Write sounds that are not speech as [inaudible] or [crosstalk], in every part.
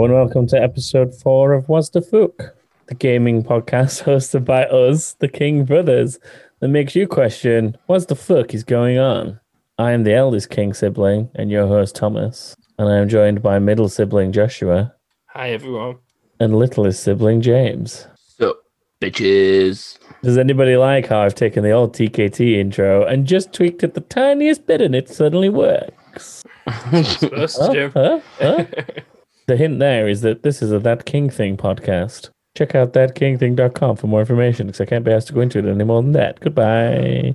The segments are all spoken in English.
Hello and welcome to episode four of What's the Fuck, the gaming podcast [laughs] hosted by us, the King Brothers, that makes you question what the fuck is going on. I am the eldest King sibling and your host Thomas, and I am joined by middle sibling Joshua Hi everyone. and littlest sibling James. So, bitches. Does anybody like how I've taken the old TKT intro and just tweaked it the tiniest bit and it suddenly works? [laughs] Supposed Huh? to. Huh? Huh? [laughs] the hint there is that this is a That King Thing podcast. Check out thatkingthing.com for more information because I can't be asked to go into it any more than that. Goodbye.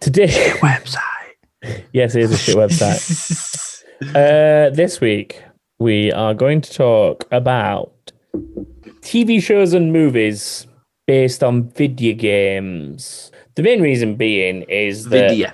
Today, [laughs] Website. yes, it is a shit website. [laughs] Uh, this week, we are going to talk about TV shows and movies based on video games. The main reason being is that Video.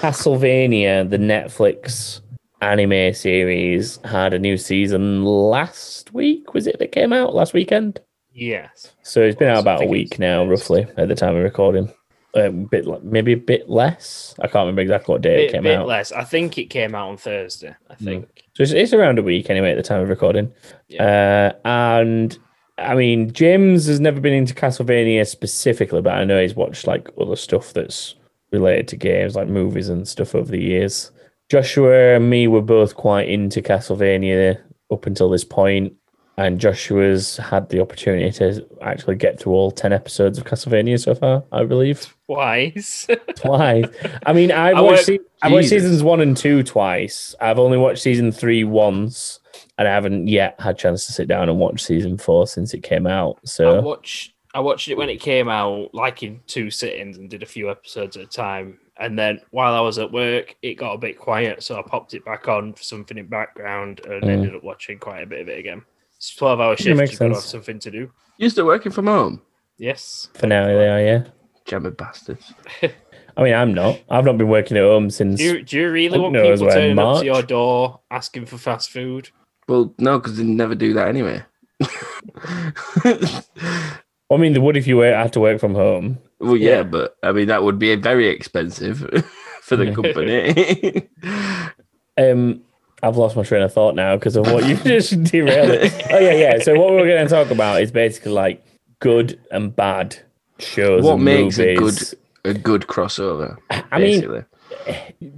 Castlevania, the Netflix anime series, had a new season last week. Was it that came out last weekend? Yes. So it's been out about a week now, roughly, at the time of recording. A bit, maybe a bit less. I can't remember exactly what day it came bit out. less. I think it came out on Thursday. I think. So it's, it's around a week anyway at the time of recording. Uh, and I mean, James has never been into Castlevania specifically, but I know he's watched like other stuff that's related to games, like movies and stuff over the years. Joshua and me were both quite into Castlevania up until this point, and Joshua's had the opportunity to actually get through all 10 episodes of Castlevania so far, I believe. Twice. [laughs] Twice. I mean, I've I watched, se- I've watched seasons one and two twice. I've only watched season three once, and I haven't yet had a chance to sit down and watch season four since it came out. So I watched. I watched it when it came out, like in two sittings, and did a few episodes at a time. And then while I was at work, it got a bit quiet, so I popped it back on for something in background, and Mm. ended up watching quite a bit of it again. It's a twelve-hour shift. makes You've got to have sense. something to do. You're still working from home? Yes. for now, they are. Yeah. Jammer bastards. [laughs] I mean, I'm not. I've not been working at home since. Do you, do you really want people when turning up to your door asking for fast food? Well, no, because they never do that anyway. [laughs] I mean, they would if you were, had to work from home. Well, yeah, Yeah. but I mean, that would be very expensive [laughs] for the company. [laughs] Um, I've lost my train of thought now because of what you [laughs] just derailed. It. Oh yeah, yeah. So what we're going to talk about is basically like good and bad shows. what and makes a good movies. a good crossover? I mean,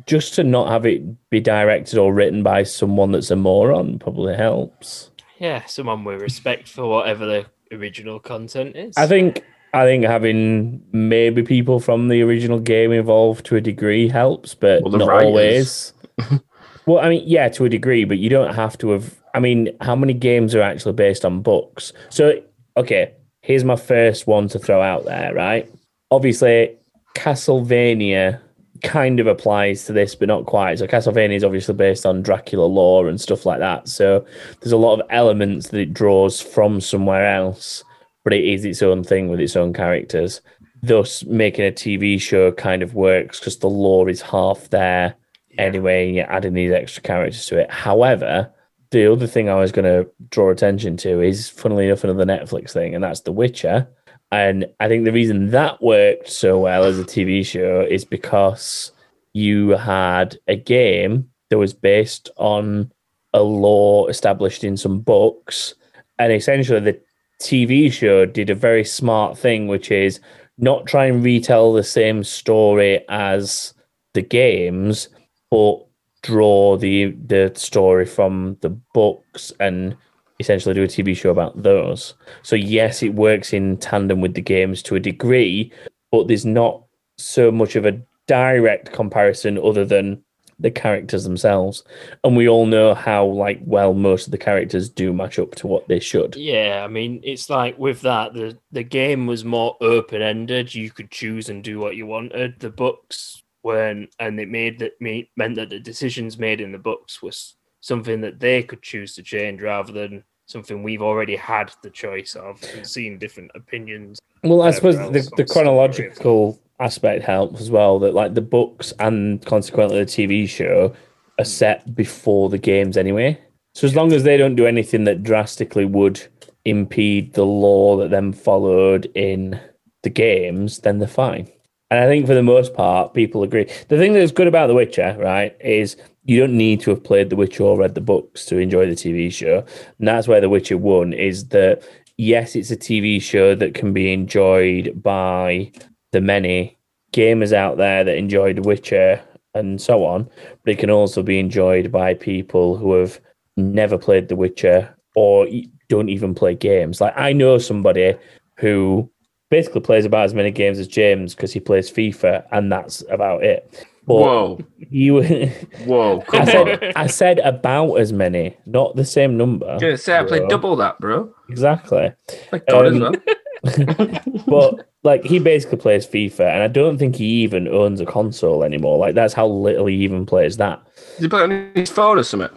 just to not have it be directed or written by someone that's a moron probably helps. Yeah, someone with respect for whatever the original content is. I think I think having maybe people from the original game involved to a degree helps, but Well, not writers. always. [laughs] well, I mean, yeah, to a degree, but you don't have to have. I mean, how many games are actually based on books? So, okay, here's my first one to throw out there. Right, obviously, Castlevania kind of applies to this, but not quite. So Castlevania is obviously based on Dracula lore and stuff like that. So there's a lot of elements that it draws from somewhere else, but it is its own thing with its own characters. Thus, making a TV show kind of works because the lore is half there anyway, and you're adding these extra characters to it. However, the other thing I was going to draw attention to is, funnily enough, another Netflix thing, and that's The Witcher. And I think the reason that worked so well as a TV show is because you had a game that was based on a lore established in some books. And essentially, the TV show did a very smart thing, which is not try and retell the same story as the games, but draw the the story from the books and essentially do a TV show about those. So yes, it works in tandem with the games to a degree, but there's not so much of a direct comparison other than the characters themselves. And we all know how like well most of the characters do match up to what they should. Yeah, I mean, it's like with that, the the game was more open ended. You could choose and do what you wanted. The books weren't, and it made that me meant that the decisions made in the books was something that they could choose to change rather than something we've already had the choice of and seen different opinions. Well, I suppose the, the chronological aspect helps as well. That like the books and consequently the TV show are set before the games anyway. So as long as they don't do anything that drastically would impede the lore that then followed in the games, then they're fine. And I think for the most part, people agree. The thing that's good about The Witcher, right, is you don't need to have played The Witcher or read the books to enjoy the TV show. And that's where The Witcher won is that yes, it's a TV show that can be enjoyed by the many gamers out there that enjoyed The Witcher and so on, but it can also be enjoyed by people who have never played The Witcher or don't even play games. Like I know somebody who basically plays about as many games as James because he plays FIFA and that's about it. But Whoa, you whoa, [laughs] I said I said about as many, not the same number. Yeah, say I played double that, bro. Exactly. Like God as Um, well. [laughs] But like he basically plays FIFA and I don't think he even owns a console anymore. Like that's how little he even plays that. Does he play on his phone or something?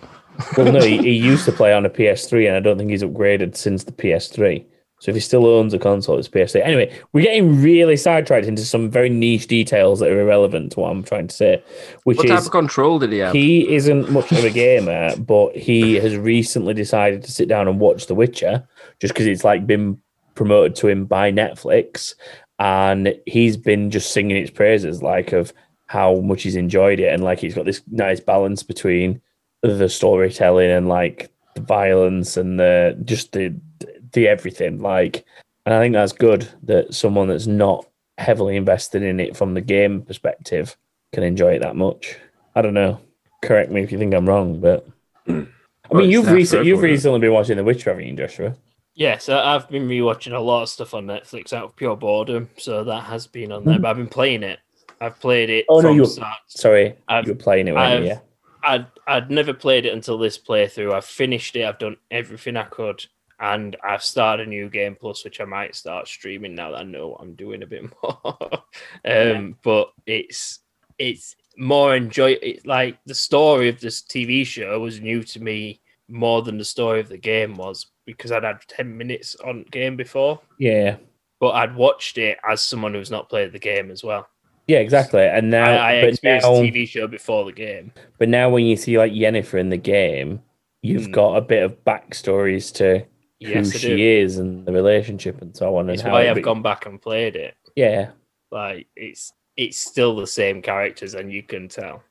Well no, he, he used to play on a PS3 and I don't think he's upgraded since the PS3. So if he still owns a console, it's PS3. Anyway, we're getting really sidetracked into some very niche details that are irrelevant to what I'm trying to say, which What is type of control did he have? He isn't much of a gamer, but he has recently decided to sit down and watch The Witcher just because it's like been promoted to him by Netflix. And he's been just singing its praises, like of how much he's enjoyed it. And like he's got this nice balance between the storytelling and like the violence and the just the the everything. Like, and I think that's good that someone that's not heavily invested in it from the game perspective can enjoy it that much. I don't know. Correct me if you think I'm wrong, but [clears throat] I mean, you've recently you've recently been watching The Witcher, haven't you, Joshua? Yeah, so I've been rewatching a lot of stuff on Netflix out of pure boredom, so that has been on there. But I've been playing it. I've played it Oh, no, you- start. Sorry, I've- you were playing it, you? Yeah. I'd I'd never played it until this playthrough. I've finished it. I've done everything I could, and I've started a new game plus, which I might start streaming now that I know what I'm doing a bit [laughs] more. um, but it's it's more enjoy. It's like the story of this TV show was new to me more than the story of the game was because I'd had ten minutes on game before, Yeah. but I'd watched it as someone who's not played the game as well. Yeah, exactly. And now, I, I experienced now, the TV show before the game. but now when you see like Yennefer in the game, you've Hmm. got a bit of backstories to Yes, who I she do. is and the relationship and so on. It's and why I've gone back and played it. Yeah. Like it's it's still the same characters, and you can tell.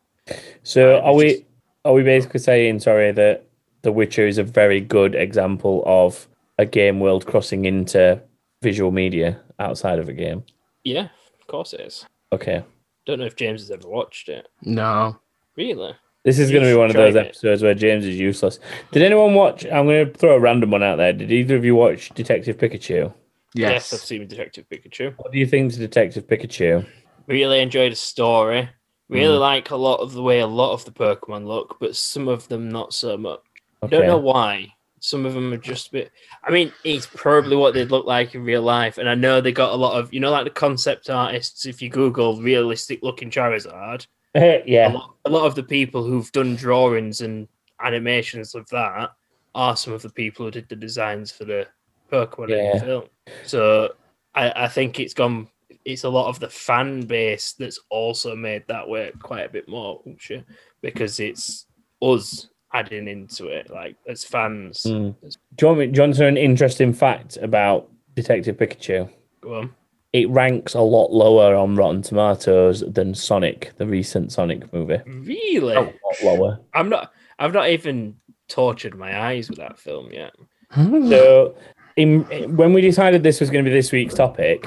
So are we is- are we basically saying sorry that The Witcher is a very good example of a game world crossing into visual media outside of a game? Yeah, of course it is. Okay. Don't know if James has ever watched it. No. Really? This is going to be one of try those it. episodes where James is useless. Did anyone watch? I'm going to throw a random one out there. Did either of you watch Detective Pikachu? Yes, yes I've seen Detective Pikachu. What do you think of Detective Pikachu? Really enjoyed the story. Really Mm. like a lot of the way a lot of the Pokemon look, but some of them not so much. Okay. Don't know why. Some of them are just a bit. I mean, it's probably what they'd look like in real life, and I know they got a lot of, you know, like the concept artists. If you Google realistic looking Charizard, [laughs] a yeah. lot, a lot of the people who've done drawings and animations of that are some of the people who did the designs for the Pokemon in Yeah. the film. So I, I think it's gone. It's a lot of the fan base that's also made that work quite a bit more because it's us adding into it, like as fans. Mm. Do you want me? Do you want to know an interesting fact about Detective Pikachu? Go on. It ranks a lot lower on Rotten Tomatoes than Sonic, the recent Sonic movie. Really? A lot lower. I'm not. I've not even tortured my eyes with that film yet. [laughs] So, in, when we decided this was going to be this week's topic,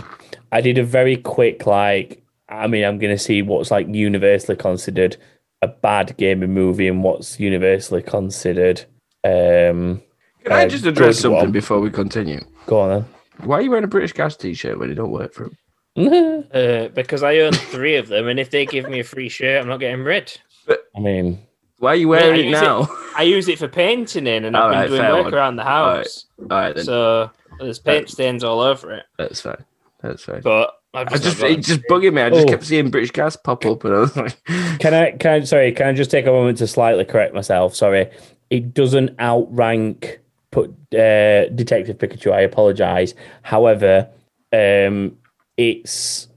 I did a very quick, like, I mean, I'm going to see what's like universally considered a bad gaming movie and what's universally considered. Um, Can I just address something one. before we continue? go on Why are you wearing a British Gas t-shirt when you don't work for them? [laughs] Uh, because I own three of them, and if they give me a free shirt, I'm not getting rid. I mean, Why are you Yeah, wearing it use it- now? I use it for painting in, and I've Alright, been doing work one. around the house. All right, then. So there's paint stains all over it. That's fine. That's fine. But I've I just, just not it just bugging me. I just Oh. kept seeing British Gas pop up, and I was like, [laughs] can I, can I, sorry, can I just take a moment to slightly correct myself? Sorry. It doesn't outrank put uh, Detective Pikachu. I apologize. However, um, it's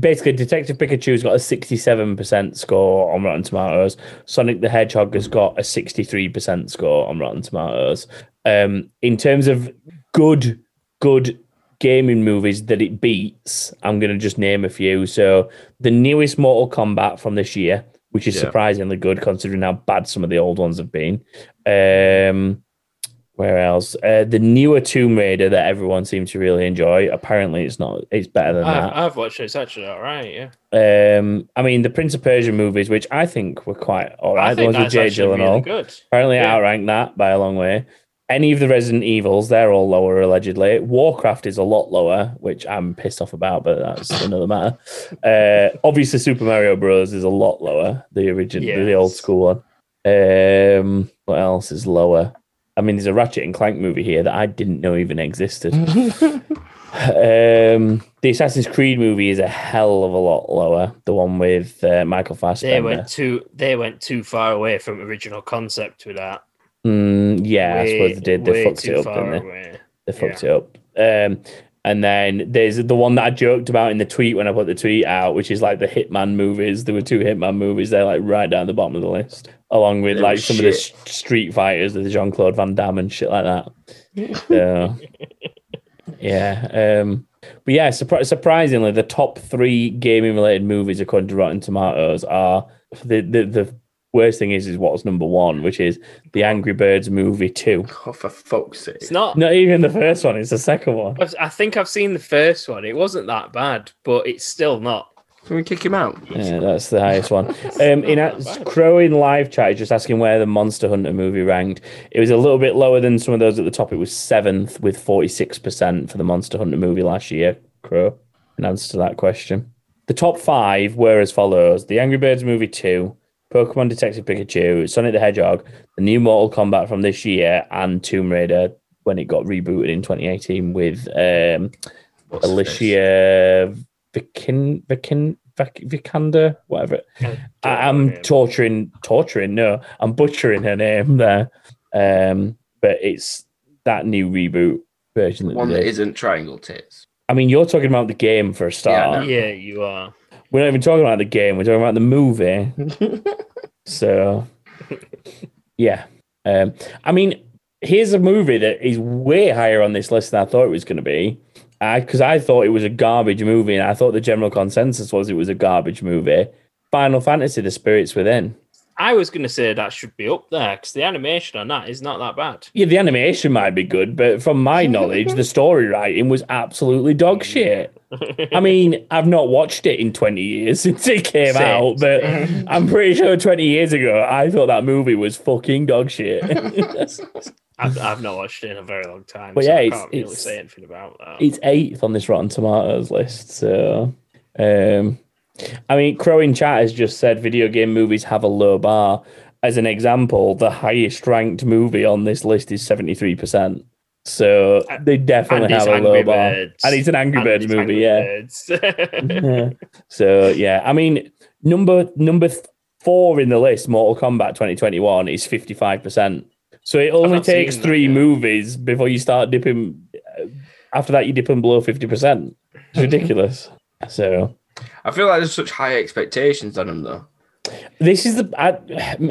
basically Detective Pikachu's got a 67% score on Rotten Tomatoes. Sonic the Hedgehog has got a 63% score on Rotten Tomatoes. Um, in terms of good, good gaming movies that it beats, I'm going to just name a few. So, the newest Mortal Kombat from this year, which is Yeah. surprisingly good considering how bad some of the old ones have been. Um, where else? Uh, the newer Tomb Raider that everyone seems to really enjoy. Apparently, it's not. It's better than that. I, I've watched it. It's actually all right. Yeah. Um, I mean, the Prince of Persia movies, which I think were quite all right. I right. The think ones with that's Jay actually Gyllenhaal. really good. Apparently, Yeah. I outrank that by a long way. Any of the Resident Evils, they're all lower allegedly. Warcraft is a lot lower, which I'm pissed off about, but that's another matter. Uh, obviously, Super Mario Bros. is a lot lower, the original, the old school one. Um, what else is lower? I mean, there's a Ratchet and Clank movie here that I didn't know even existed. [laughs] um, the Assassin's Creed movie is a hell of a lot lower. The one with uh, Michael They went too. They went too far away from original concept with that. Mm, yeah, I suppose they did. They fucked it up, didn't they? They fucked it up. Um, and then there's the one that I joked about in the tweet when I put the tweet out, which is like the Hitman movies. There were two Hitman movies. They're like right down the bottom of the list, along with like some of the Street Fighters, the Jean Claude Van Damme and shit like that. So, [laughs] yeah. Um, but yeah, surpri- surprisingly, the top three gaming related movies according to Rotten Tomatoes are the the, the worst thing is is what's number one, which is the Angry Birds movie two. Oh, for fuck's sake. It's not. Not even the first one; it's the second one. I've- think I've seen the first one. It wasn't that bad, but it's still not. Can we kick him out? Yeah, that's the highest one. [laughs] Um, in a, that. Crow in live chat is just asking where the Monster Hunter movie ranked. It was a little bit lower than some of those at the top. It was seventh with forty six percent for the Monster Hunter movie last year. Crow, in answer to that question, the top five were as follows: The Angry Birds movie two, Pokemon Detective Pikachu, Sonic the Hedgehog, the new Mortal Kombat from this year, and Tomb Raider when it got rebooted in twenty eighteen with um, What's? Alicia Vikin Vikin Vic- Vikander, whatever. I, I'm torturing, torturing. No, I'm butchering her name there. Um, but it's that new reboot version. That One they that did. isn't triangle tits. I mean, you're talking about the game for a start. I know. Yeah, you are. We're not even talking about the game. We're talking about the movie. [laughs] so, yeah. Um, I mean, here's a movie that is way higher on this list than I thought it was going to be. Because I thought it was a garbage movie, and I thought the general consensus was it was a garbage movie. Final Fantasy: The Spirits Within. I was going to say that should be up there because the animation on that is not that bad. Yeah, the animation might be good, but from my [laughs] knowledge, the story writing was absolutely dog shit. I [laughs] mean, I've not watched it in 20 years [laughs] since it came Same. out, but [laughs] I'm pretty sure 20 years ago, I thought that movie was fucking dog shit. I've, I've not watched it in a very long time, But so yeah, I it's- can't really say anything about that. it's eighth on this Rotten Tomatoes list. So, um, I mean, Crow in chat has just said video game movies have a low bar. As an example, the highest ranked movie on this list is 73%. So they definitely And have a low Angry bar. Birds. And it's an Angry And Birds movie, Angry yeah. Birds. [laughs] Yeah. So yeah, I mean, number number four in the list, Mortal Kombat 2021, is 55%. So it only not seen takes that three yet. movies before you start dipping. uh, After that, you dip in below 50%. It's [laughs] ridiculous. so I feel like there's such high expectations on him though. this is the. I,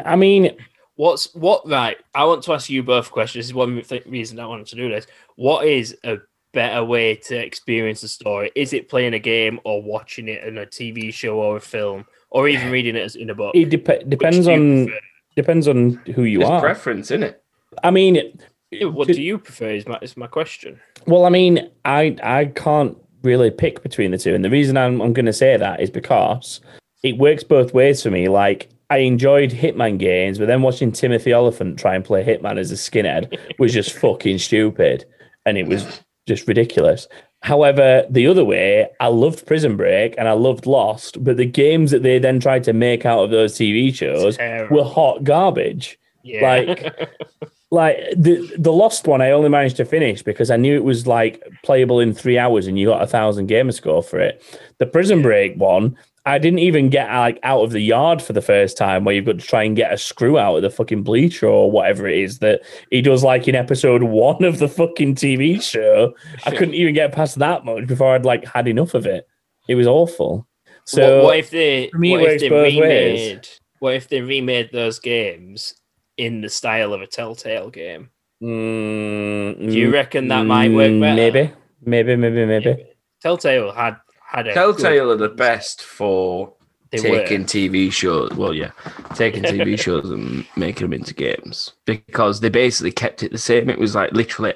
I mean, What's what? Right, I want to ask you both questions. This is one th- reason I wanted to do this. What is a better way to experience a story? Is it playing a game or watching it in a TV show or a film, or even reading it in a book? it dep- depends on prefer? depends on who you It's are. preference, isn't it? I mean, Yeah, What do you prefer? Is my is my question. Well, I mean, I I can't really pick between the two, and the reason I'm I'm going to say that is because it works both ways for me. Like I enjoyed Hitman games, but then watching Timothy Olyphant try and play Hitman as a skinhead was just [laughs] fucking stupid, and it was just ridiculous. However, the other way, I loved Prison Break and I loved Lost, but the games that they then tried to make out of those TV shows were hot garbage. Yeah. like- [laughs] like the the lost one i only managed to finish because i knew it was like playable in three hours and you got a thousand gamer score for it. The prison break one i didn't even get like out of the yard for the first time where you've got to try and get a screw out of the fucking bleacher or whatever it is that he does like in episode one of the fucking tv show. I couldn't even get past that much before i'd like had enough of it. It was awful. So what, what if they me, what if they both ways. remade what if they remade those games in the style of a Telltale game? mm, Do you reckon that might work mm, better? maybe. Maybe maybe maybe. Telltale had had a Telltale are the best for They taking were. TV shows. Well, yeah, taking TV [laughs] shows and making them into games because they basically kept it the same. It was like literally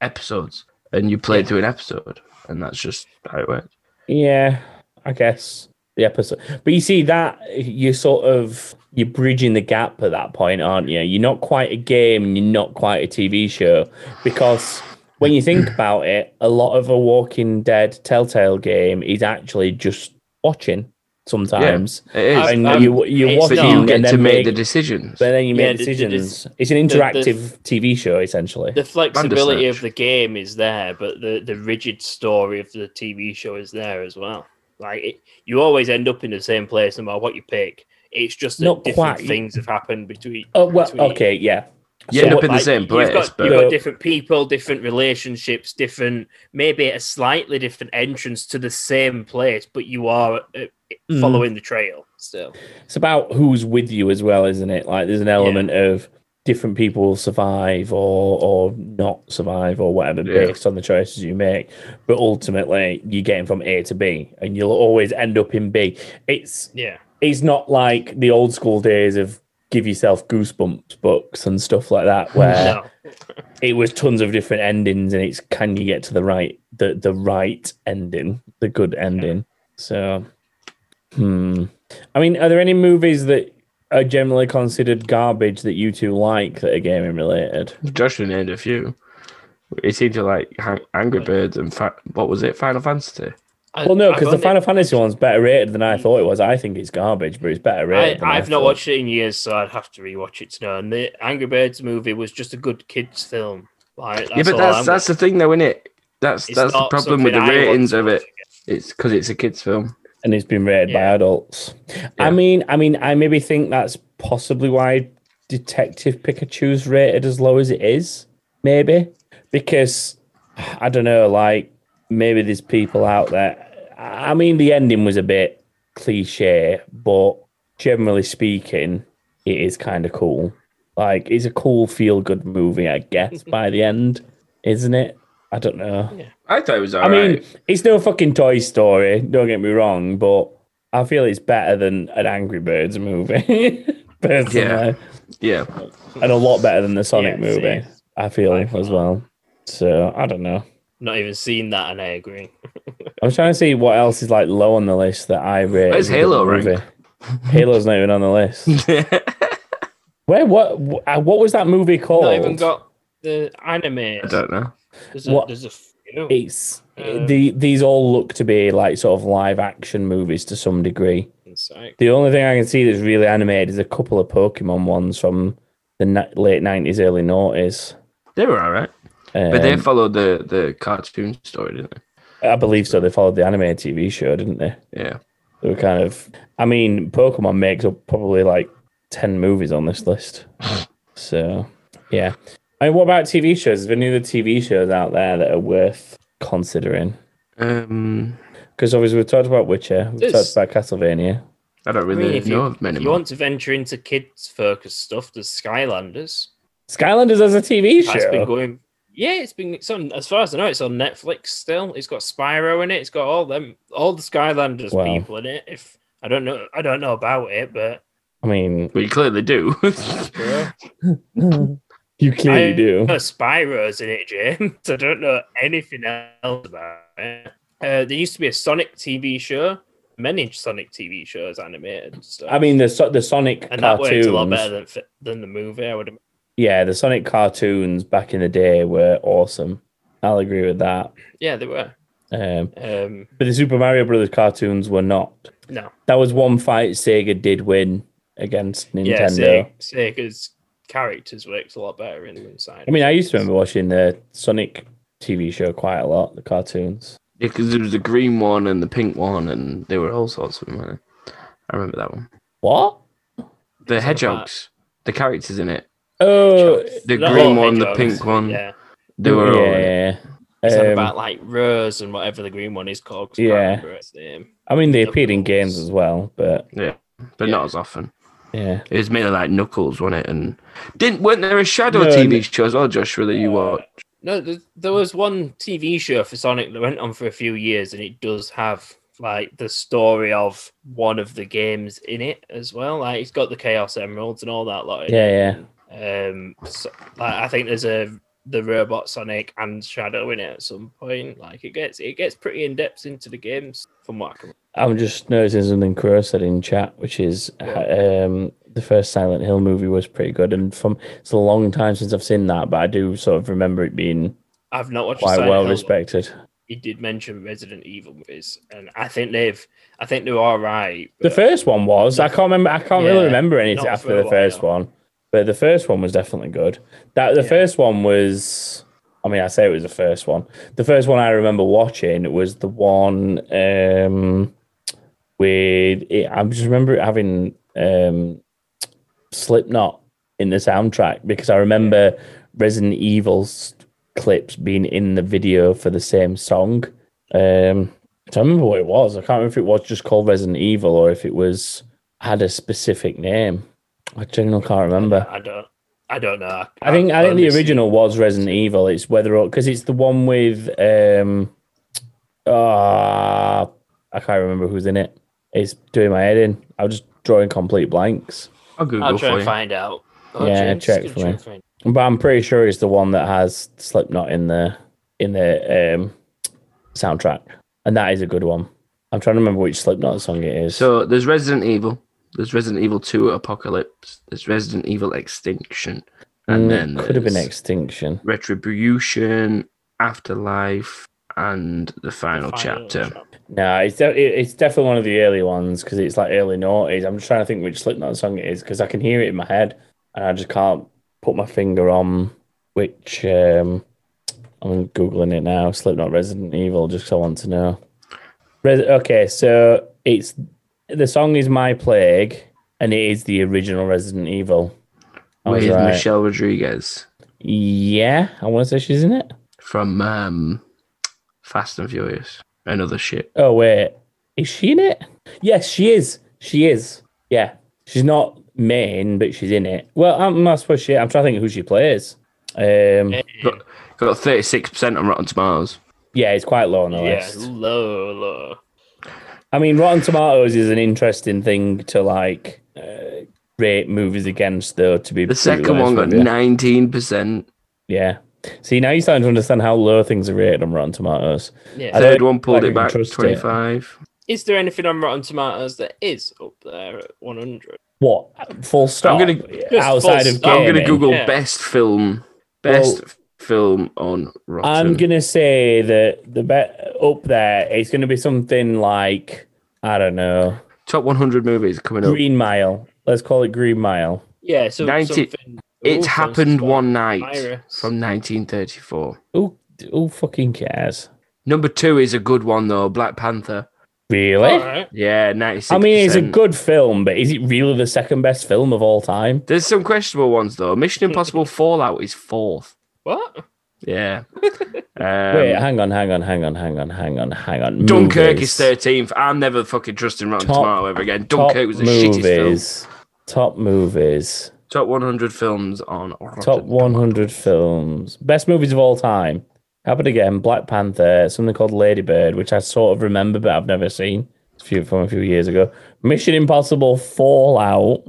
episodes, and you played Yeah. through an episode, and that's just how it works. Yeah, I guess the episode. But you see that you're sort of you're bridging the gap at that point, aren't you? You're not quite a game and you're not quite a TV show because when you think about it, a lot of a Walking Dead Telltale game is actually just watching sometimes. It is, And I've- you you're watching you not- get and to then make make the decisions. but then you Yeah, make the- the- the- decisions. it's an the- the- interactive TV show essentially. The flexibility of the game is there, but the, the rigid story of the TV show is there as well. Like it, you always end up in the same place no matter what you pick. It's just that Not different quite. things have happened between. oh well, between- okay, yeah. You So end up in the like, same place, You've got, but you've got different people, different relationships, different maybe a slightly different entrance to the same place, but you are uh, Mm. following the trail still. It's about who's with you as well, isn't it? Like there's an element of different people survive or or not survive or whatever Yeah. based on the choices you make. But ultimately you're getting from A to B and you'll always end up in B. It's Yeah, it's not like the old school days of give yourself goosebumps books and stuff like that where no, it was tons of different endings and it's can you get to the right the the right ending the good ending so hmm i mean are there any movies that are generally considered garbage that you two like that are gaming related Joshua named a few. He seemed to like Angry Birds and fa- what was it? Final Fantasy. I- well no because the final fantasy one's better rated than i mm. thought it was i think it's garbage but it's better I, rated than I I've not thought. watched it in years, so I'd have to rewatch it to know. And the Angry Birds movie was just a good kids' film. Like, yeah, but that's I'm- that's the thing, though, isn't it? That's it's that's the problem with the something I want ratings of it. It's because it's a kids' film. and it's been rated by adults. Yeah. I mean, I mean, I maybe think that's possibly why Detective Pikachu's rated as low as it is. Maybe because I don't know, like maybe there's people out there. I mean, the ending was a bit cliche, but generally speaking, it is kind of cool. Like, it's a cool feel good movie, I guess. [laughs] by the end, isn't it? I don't know. I thought it was I alright. mean, it's no fucking Toy Story. Don't get me wrong, but I feel it's better than an Angry Birds movie, [laughs] personally, Yeah. yeah, and a lot better than the Sonic Yeah, movie. same. I feel By as well. So I don't know. Not even seen that, and I agree. [laughs] I'm trying to see what else is like low on the list that I rate. Where's as a good Halo movie. rank? Halo's not even on the list. [laughs] Where? What? uh, What was that movie called? Not even got the anime. I don't know. There's a, What- there's a few. It's Uh, the these all look to be like sort of live action movies to some degree. Inside. The only thing I can see that's really animated is a couple of Pokemon ones from the ni- late nineties, early noughties. They were alright, Um, but they followed the the cartoon story, didn't they? I believe so. They followed the animated TV show, didn't they? they? Yeah. They were kind of. I mean, Pokemon makes up probably like ten movies on this list. [laughs] so, yeah. I mean, what about TV shows? Is there any other TV shows out there that are worth considering? Um, Because obviously we've talked about Witcher, we've talked about Castlevania. I don't I really mean, if know you, of many if you more. want to venture into kids focused stuff, there's Skylanders. Skylanders as a TV That's been show. going. Yeah, it's been. It's on. As far as I know, it's on Netflix still. It's got Spyro in it. It's got all them, all the Skylanders Wow. people in it. If I don't know, I don't know about it, but I mean, Well, you clearly do. [laughs] you clearly I do. know Spyro's in it, James. [laughs] I don't know anything else about it. Uh, there used to be a Sonic TV show. Many Sonic TV shows animated. and stuff. I mean, the So- the Sonic and that worked a lot cartoons. better than fi- than the movie. I would. im- Yeah, the Sonic cartoons back in the day were awesome. I'll agree with that. Yeah, they were. Um, Um, but the Super Mario Brothers cartoons were not. no. That was one fight Sega did win against Nintendo. Se- Sega's characters worked a lot better in the inside. I mean, I used to remember watching the Sonic TV show quite a lot, the cartoons. Yeah, because there was the green one and the pink one, and they were all sorts of them. weren't? I remember that one. What? The hedgehogs, the characters in it, Oh, the Not green all one, the pink one, Yeah, they were all. yeah. it's Um, about like Rose and whatever the green one is called. 'cause I Yeah. remember its name. I mean, they appeared in games as well, but Yeah, but Yeah. not as often. yeah. It was mainly like Knuckles, wasn't it? And didn't weren't there a Shadow No, TV n- show as well, Joshua, that you watched? No, there, there was one TV show for Sonic that went on for a few years, and it does have like the story of one of the games in it as well. Like it's got the Chaos Emeralds and all that lot. in Yeah, it. yeah. Um, so, I think there's a the robot Sonic and Shadow in it at some point. Like it gets it gets pretty in depth into the games from what I can. I'm just noticing something Crow said in chat, which is um, the first Silent Hill movie was pretty good, and from it's a long time since I've seen that, but I do sort of remember it being I've not watched quite Silent well Hill, respected. He did mention Resident Evil movies, and I think they've I think they're all right. The first one was. I can't remember. I can't really remember anything after the first one, but the first one was definitely good. That the Yeah. first one was. I mean, I say it was the first one. The first one I remember watching was the one um, with. It, I just remember having um, Slipknot in the soundtrack because I remember Resident Evil's clips being in the video for the same song. Um, I don't remember what it was. I can't remember if it was just called Resident Evil or if it was had a specific name. I genuinely can't remember. I don't I don't know. I think I I've think the only seen- original was Resident Evil. It's whether or because it's the one with um, uh, I can't remember who's in it. It's doing my head in. I was just drawing complete blanks. I'll Google I'll try for and you. find out. Yeah, James, check for me. find- But I'm pretty sure it's the one that has Slipknot in the in the um, soundtrack, and that is a good one. I'm trying to remember which Slipknot song it is. So there's Resident Evil. There's Resident Evil 2 Apocalypse. There's Resident Evil Extinction. And Mm, then it could have been Extinction. Retribution, Afterlife, and the final, Final chapter. No, it's de- it's definitely one of the early ones because it's like early noughties. I'm just trying to think which Slipknot song it is because I can hear it in my head and I just can't put my finger on which. Um, I'm googling it now. Slipknot Resident Evil, just 'cause I want to know. Res- okay, so it's the song is My Plague, and it is the original Resident Evil. I With right. Michelle Rodriguez Yeah, I want to say she's in it. from um, Fast and Furious and other shit. Oh wait, is she in it? Yes, she is. She is. Yeah, she's not main, but she's in it. Well, I'm, I suppose she. I'm trying to think who she plays. Um, Yeah, Got 36% on Rotten Tomatoes. yeah, it's quite low on the yeah, list. low, low. I mean, Rotten Tomatoes is an interesting thing to like uh, rate movies against, though. To be The second one got 19%. Yeah. See, now you're starting to understand how low things are rated on Rotten Tomatoes. Yeah. Third one pulled like it back trust 25. Is there anything on Rotten Tomatoes that is up there at 100? What? Full stop. gonna- outside of stop. I'm going to? Google Yeah. best film. Best Well, film on Rotten. I'm gonna say that the bet up there it's gonna be something like I don't know Top 100 movies coming up. Green Mile. Let's call it Green Mile. Yeah, so 90 something. It's Ooh, happened some one night Iris. from 1934. Who who fucking cares? Number two is a good one though. Black Panther. Really? Alright. Yeah, 96. I mean, it's a good film, but is it really the second best film of all time? There's some questionable ones though. Mission [laughs] Impossible Fallout is fourth. What? Yeah. [laughs] Wait, Um, hang on, hang on, hang on, hang on, hang on, hang on. Dunkirk Movies. is 13th. I'm never fucking trusting Rotten Top- Tomato ever again. Dunkirk was the shittest film. movies. Top movies. Top 100 films on Rotten Top 100 films. Best movies of all time. Happened again. Black Panther. Something called Lady Bird, which I sort of remember, but I've never seen. It's a few from a few years ago. Mission Impossible Fallout.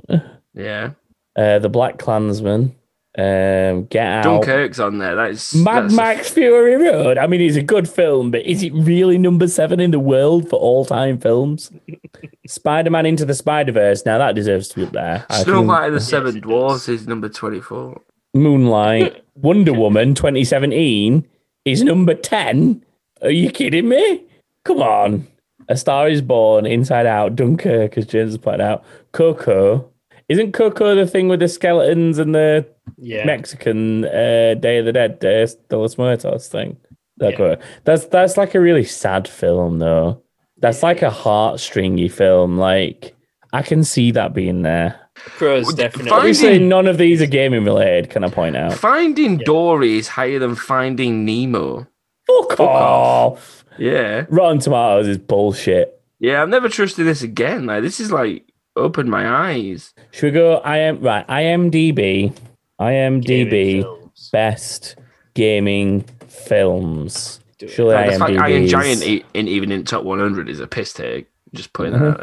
Yeah. Uh, the Black Klansman. Um, Get Out. Dunkirk's on there. That is Mad that's a- Max Fury Road. I mean, it's a good film, but is it really number seven in the world for all time films? [laughs] Spider Man Into the Spider Verse. Now that deserves to be up there. Snow White and the Seven Dwarfs is number 24. Moonlight, [laughs] Wonder Woman 2017 is number 10. Are you kidding me? Come on. A Star is Born, Inside Out, Dunkirk, as James has pointed out. Coco. Isn't Coco the thing with the skeletons and the Yeah. Mexican uh, Day of the Dead, Day de los Muertos thing? Yeah. That's that's like a really sad film, though. That's like a heartstringy film. Like I can see that being there. Crow's definitely. Finding- Obviously, none of these are gaming related. Can I point out? Finding Yeah. Dory is higher than Finding Nemo. Fuck off. Yeah. Rotten Tomatoes is bullshit. Yeah, I've never trusted this again. Like, this is like opened my eyes. Should we go? I am right. IMDb. IMDb gaming films. best gaming films. Do it. Surely Like, the fact IMDb Iron Giant ain't, ain't even in top 100 is a piss take. Just putting that out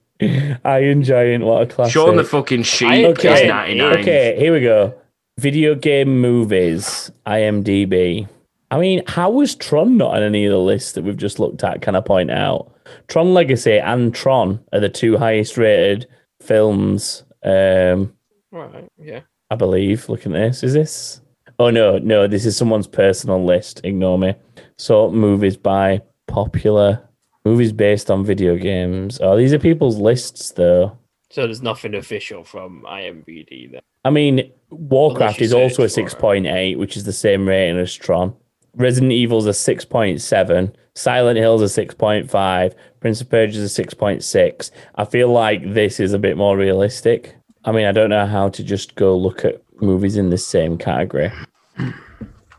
[laughs] there. Iron Giant, what a classic. Shaun the fucking sheep Okay, is 99. Okay, here we go. Video game movies, IMDb. I mean, how was Tron not on any of the lists that we've just looked at? Can I point out? Tron Legacy and Tron are the two highest rated films, um, Right. Yeah. I believe. Looking at this, is this? Oh no, no, this is someone's personal list. Ignore me. So movies by popular movies based on video games. Oh, these are people's lists though. So there's nothing official from IMDb there. I mean, Warcraft is also a for it. 6.8, which is the same rating as Tron. Resident Evil's a 6.7. Silent Hill's a 6.5. Prince of Persia's a 6.6. I feel like this is a bit more realistic. I mean, I don't know how to just go look at movies in the same category.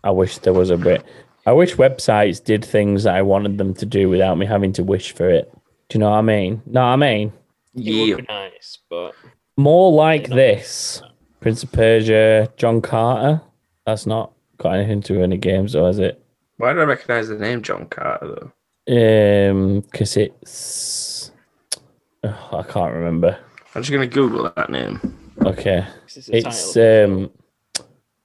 I wish there was a bit. I wish websites did things that I wanted them to do without me having to wish for it. Do you know what I mean? No, I mean It Yeah. would be nice, but more like this. Prince of Persia, John Carter. That's not got anything to do with any games, or is it? Why do I recognize the name John Carter, though? Um, because it's. Oh, I can't remember. I'm just going to Google that name. Okay, this it's um.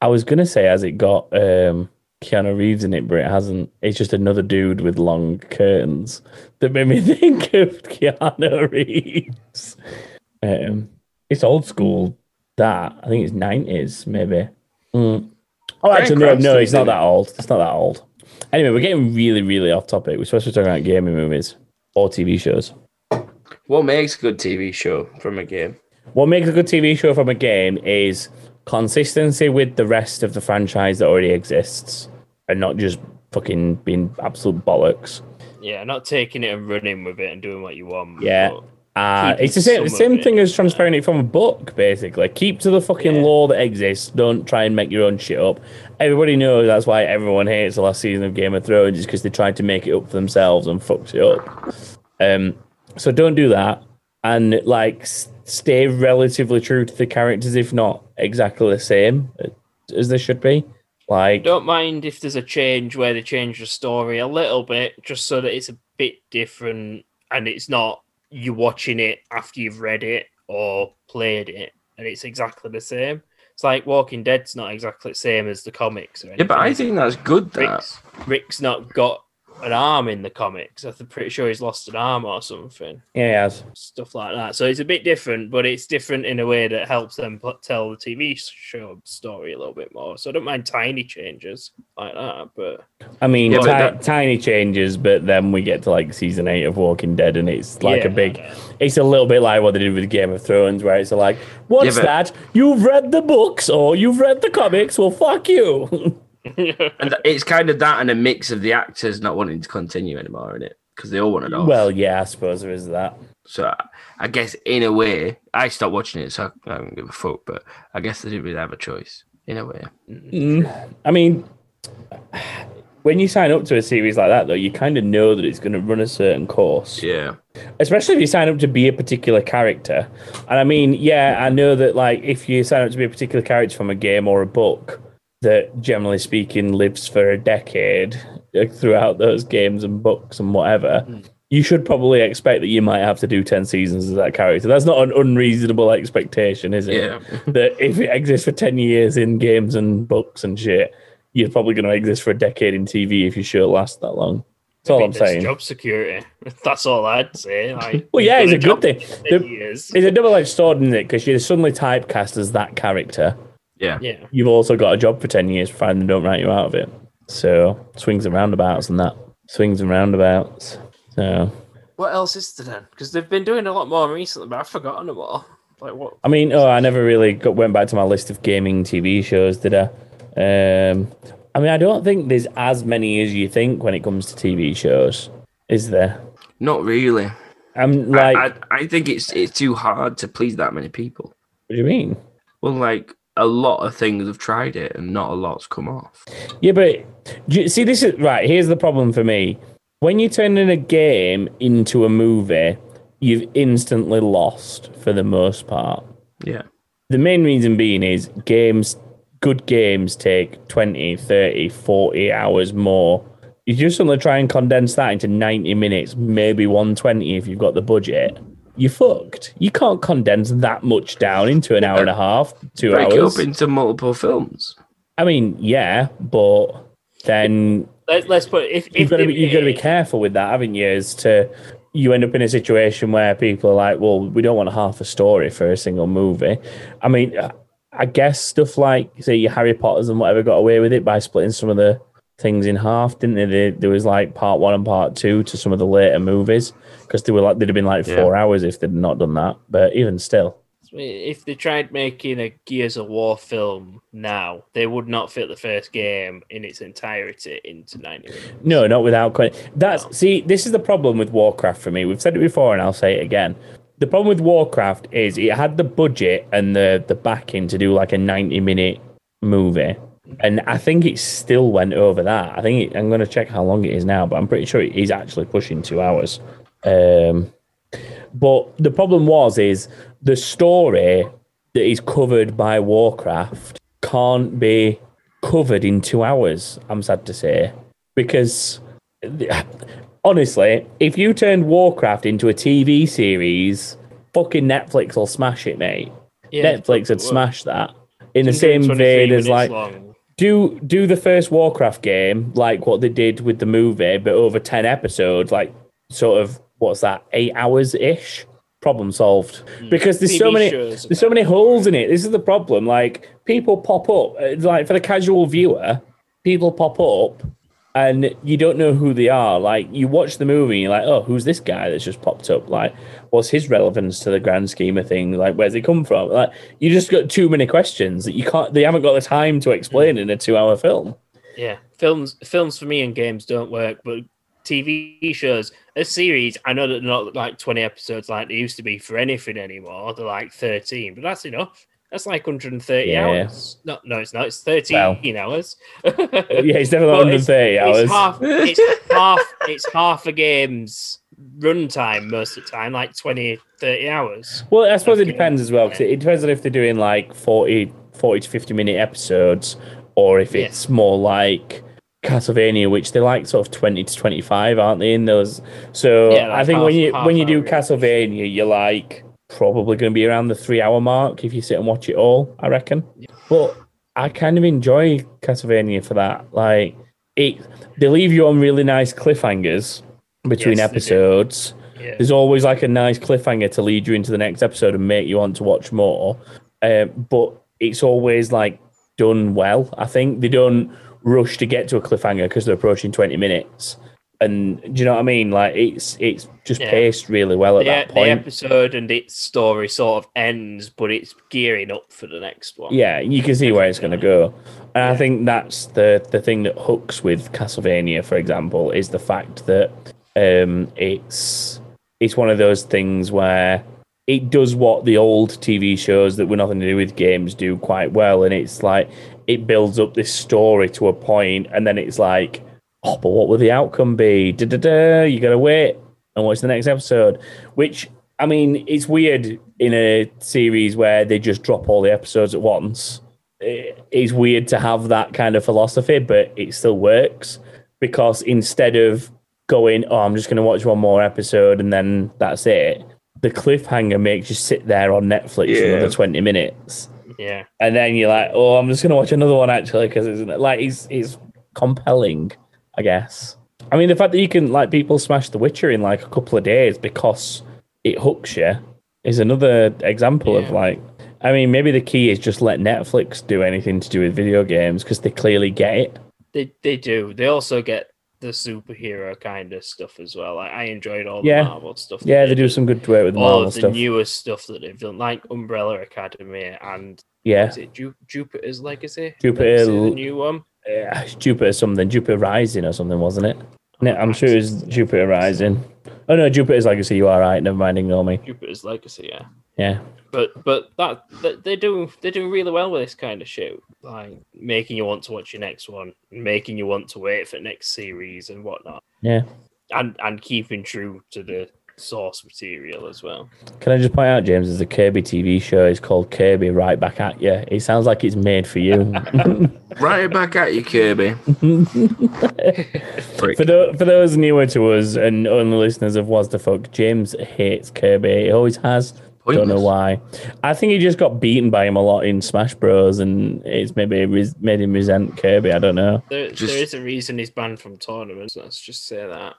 I was gonna say has it got um Keanu Reeves in it, but it hasn't. It's just another dude with long curtains that made me [laughs] think of Keanu Reeves. Um, it's old school. That I think it's nineties, maybe. Mm. Oh, Bryan actually, no, no, Cranston's it's not that old. It's not that old. Anyway, we're getting really, really off topic. We're supposed to be talking about gaming movies or TV shows. What makes a good TV show from a game? What makes a good TV show from a game is consistency with the rest of the franchise that already exists and not just fucking being absolute bollocks. yeah, not taking it and running with it and doing what you want. Yeah. but Uh, it's the same, same it, thing as transferring it from a book, basically. Keep to the fucking Yeah. lore that exists. Don't try and make your own shit up. Everybody knows that's why everyone hates the last season of Game of Thrones, is because they tried to make it up for themselves and fucked it up. Um, so don't do that, and like stay relatively true to the characters, if not exactly the same as they should be. Like, don't mind if there's a change where they change the story a little bit, just so that it's a bit different and it's not you watching it after you've read it or played it and it's exactly the same. It's like Walking Dead's not exactly the same as the comics or anything. Yeah, but I think that's good. That Rick's, Rick's not got an arm in the comics. I'm pretty sure he's lost an arm or something. yeah, he has. Stuff like that. So it's a bit different, but it's different in a way that helps them put, tell the TV show story a little bit more. So I don't mind tiny changes like that, but I mean, Yeah, but ti- that- tiny changes, but then we get to like season eight of Walking Dead, and it's like Yeah, a big. It's a little bit like what they did with Game of Thrones, where it's like, "What's Yeah, but- that? You've read the books or you've read the comics? Well, fuck you." [laughs] [laughs] and it's kind of that and a mix of the actors not wanting to continue anymore in it because they all wanted off. well, yeah, I suppose there is that. so I, I guess in a way, I stopped watching it, so I, I don't give a fuck. But I guess they didn't really have a choice in a way. Mm, I mean, when you sign up to a series like that, though, you kind of know that it's going to run a certain course. Yeah, especially if you sign up to be a particular character. And I mean, yeah, I know that like if you sign up to be a particular character from a game or a book, that generally speaking lives for a decade like, throughout those games and books and whatever. Hmm. You should probably expect that you might have to do 10 seasons as that character. That's not an unreasonable expectation, is it? yeah. [laughs] that if it exists for 10 years in games and books and shit, you're probably going to exist for a decade in TV if your show lasts that long. That's all I'm saying. Job security. [laughs] That's all I'd say. Like, [laughs] Well, yeah, it's a good thing. for 10 The- It's a double edged sword, isn't it? Because you're suddenly typecast as that character. Yeah. Yeah. You've also got a job for 10 years, providing they don't write you out of it. So, swings and roundabouts and that. Swings and roundabouts. So, What else is there then? Because they've been doing a lot more recently, but I've forgotten them all. Like what? I mean, oh, I never really got, went back to my list of gaming TV shows, did I? Um, I mean, I don't think there's as many as you think when it comes to TV shows, is there? Not really. I'm I- like, I, I think it's it's too hard to please that many people. what do you mean? Well, like a lot of things have tried it and not a lot's come off. Yeah, but you, see, this is right. Here's the problem for me: when you turn in a game into a movie, you've instantly lost for the most part. Yeah. The main reason being is games good games take 20, 30, 40 hours more. You just suddenly try and condense that into 90 minutes, maybe 120 if you've got the budget. You're fucked. You can't condense that much down into an hour and a half, two Break hours. it up into multiple films. I mean, yeah, but then Let, let's put if, if you've got to be, you've got to be careful with that, haven't you? As to you end up in a situation where people are like, well, we don't want half a story for a single movie. I mean, I guess stuff like say your Harry Potters and whatever got away with it by splitting some of the things in half, didn't they? There- There was like part one and part two to some of the later movies because they were like they'd have been like Yeah. four hours if they'd not done that. But even still, if they tried making a Gears of War film now, they would not fit the first game in its entirety into 90 minutes. No, not without que- That's No. see, this is the problem with Warcraft for me. We've said it before, and I'll say it again. The problem with Warcraft is it had the budget and the the backing to do like a ninety minute movie, and I think it still went over that. I think it, I'm going to check how long it is now, but I'm pretty sure it is actually pushing two hours. Um, but the problem was is the story that is covered by Warcraft can't be covered in two hours. I'm sad to say because honestly, if you turned Warcraft into a TV series, fucking Netflix will smash it, mate. Yeah, Netflix would smash that. In the same vein as like long. Do do the first Warcraft game like what they did with the movie, but over ten episodes, like sort of what's that, eight hours ish. Problem solved. Because there's so many there's so many holes in it. This is the problem. Like people pop up, like for the casual viewer, people pop up and you don't know who they are. Like you watch the movie, and you're like, oh, who's this guy that's just popped up? Like, what's his relevance to the grand scheme of things? Like, where's he come from? Like, you just got too many questions that you can't. They haven't got the time to explain in a two-hour film. Yeah, films films for me and games don't work, but TV shows, a series, I know that not like 20 episodes like they used to be for anything anymore. They're like 13, but that's enough. That's like 130 Yeah. hours. No, no, it's not. It's 13 hours. Yeah, it's definitely [laughs] But 130 hours. It's half, it's [laughs] half, it's half a game's runtime most of the time, like 20, 30 hours. Well, I suppose it depends as well. 'cause it depends on if they're doing like 40, 40 to 50 minute episodes or if Yeah. it's more like Castlevania, which they like sort of 20 to 25, aren't they? In those. So Yeah, like I think when you when you do. Castlevania, you're like probably going to be around the three hour mark if you sit and watch it all, I reckon. But I kind of enjoy Castlevania for that. Like, it, they leave you on really nice cliffhangers between Yes, episodes. Yeah. There's always like a nice cliffhanger to lead you into the next episode and make you want to watch more. Um, but it's always like done well. I think they don't rush to get to a cliffhanger because they're approaching 20 minutes. And do you know what I mean? Like it's it's just Yeah. paced really well at the, that the episode and its story sort of ends, but it's gearing up for the next one. Yeah, you can see where it's going to go. And I think that's the the thing that hooks with Castlevania, for example, is the fact that um, it's it's one of those things where it does what the old TV shows that were nothing to do with games do quite well, and it's like it builds up this story to a point, and then it's like, oh, but what will the outcome be? Da da da. You gotta wait and watch the next episode. Which I mean, it's weird in a series where they just drop all the episodes at once. It's weird to have that kind of philosophy, but it still works because instead of going, oh, I'm just going to watch one more episode and then that's it, the cliffhanger makes you sit there on Netflix for another 20 minutes. Yeah. And then you're like, oh, I'm just going to watch another one actually because it's like, it's, it's compelling, I guess. I mean, the fact that you can, like, people smash The Witcher in like a couple of days because it hooks you is another example of like, I mean, maybe the key is just let Netflix do anything to do with video games because they clearly get it. They they do. They also get the superhero kind of stuff as well. Like, I enjoyed all the Yeah. Marvel stuff. Yeah, they do some good work with all Marvel of the stuff. newest stuff that they've done, like Umbrella Academy and yeah, is it Ju- Jupiter's Legacy? Jupiter Legacy, the new one. Uh, Jupiter something, Jupiter Rising or something, wasn't it? No, I'm sure it was Jupiter Rising. Oh no, Jupiter's Legacy. You are right. Never mind, ignore me. Jupiter's Legacy, yeah. Yeah, But but that, that they do they're doing really well with this kind of show, like making you want to watch your next one, making you want to wait for the next series and whatnot, yeah. and and keeping true to the source material as well. Can I just point out, James, there's a Kirby TV show. It's called Kirby Right Back at You. It sounds like it's made for you. [laughs] Right back at you, Kirby. [laughs] For, tho- for those newer to us and only listeners of What's the Fuck, James hates Kirby. He always has. Don't know why. I think he just got beaten by him a lot in Smash Bros. and it's maybe res- made him resent Kirby. I don't know. There, Just- there is a reason he's banned from tournaments. Let's just say that.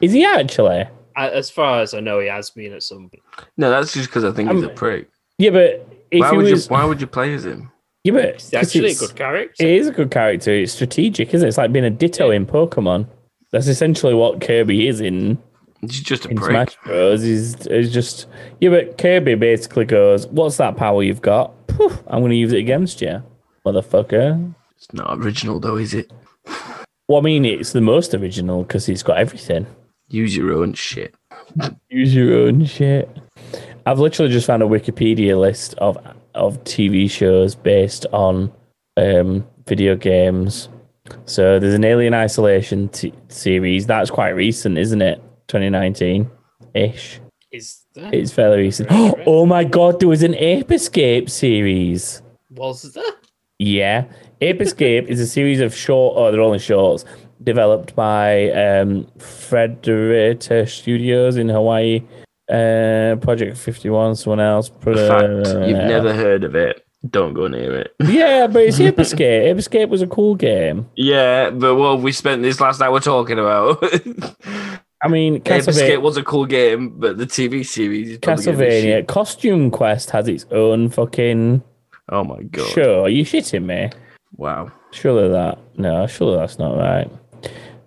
Is he actually? A- As far as I know, he has been at some point. No, that's just because I think he's a Um, prick. Yeah, but if Why he would was, you? Why would you play as him? yeah, but He's 'cause actually a good character. It is a good character. It's strategic, isn't it? It's like being a Ditto in Pokemon. That's essentially what Kirby is in He's just a in prick. Smash Bros. Is is just yeah, but Kirby basically goes, "What's that power you've got? Poof, I'm going to use it against you, motherfucker." It's not original though, is it? Well, I mean, it's the most original because he's got everything. Use your own shit. Use your own shit. I've literally just found a Wikipedia list of of TV shows based on um, video games. So there's an Alien Isolation t- series. That's quite recent, isn't it? 2019 ish. Is that It's fairly recent. Right, right. Oh my god, there was an Ape Escape series. was that? Yeah. Ape Escape is a series of short, oh, they're only shorts, developed by um, Frederator Studios in Hawaii. Uh, Project 51, someone else. The fact you've Uh, never heard of it, don't go near it. [laughs] Yeah, but it's Ape Escape. Ape Escape was a cool game. Yeah, but what we spent this last hour talking about. I mean, [laughs] Ape Escape was a cool game, but the TV series is probably gonna be Castlevania. Costume Quest has its own fucking Oh my god! Sure, Are you shitting me? Wow. Surely that no, surely that's not right.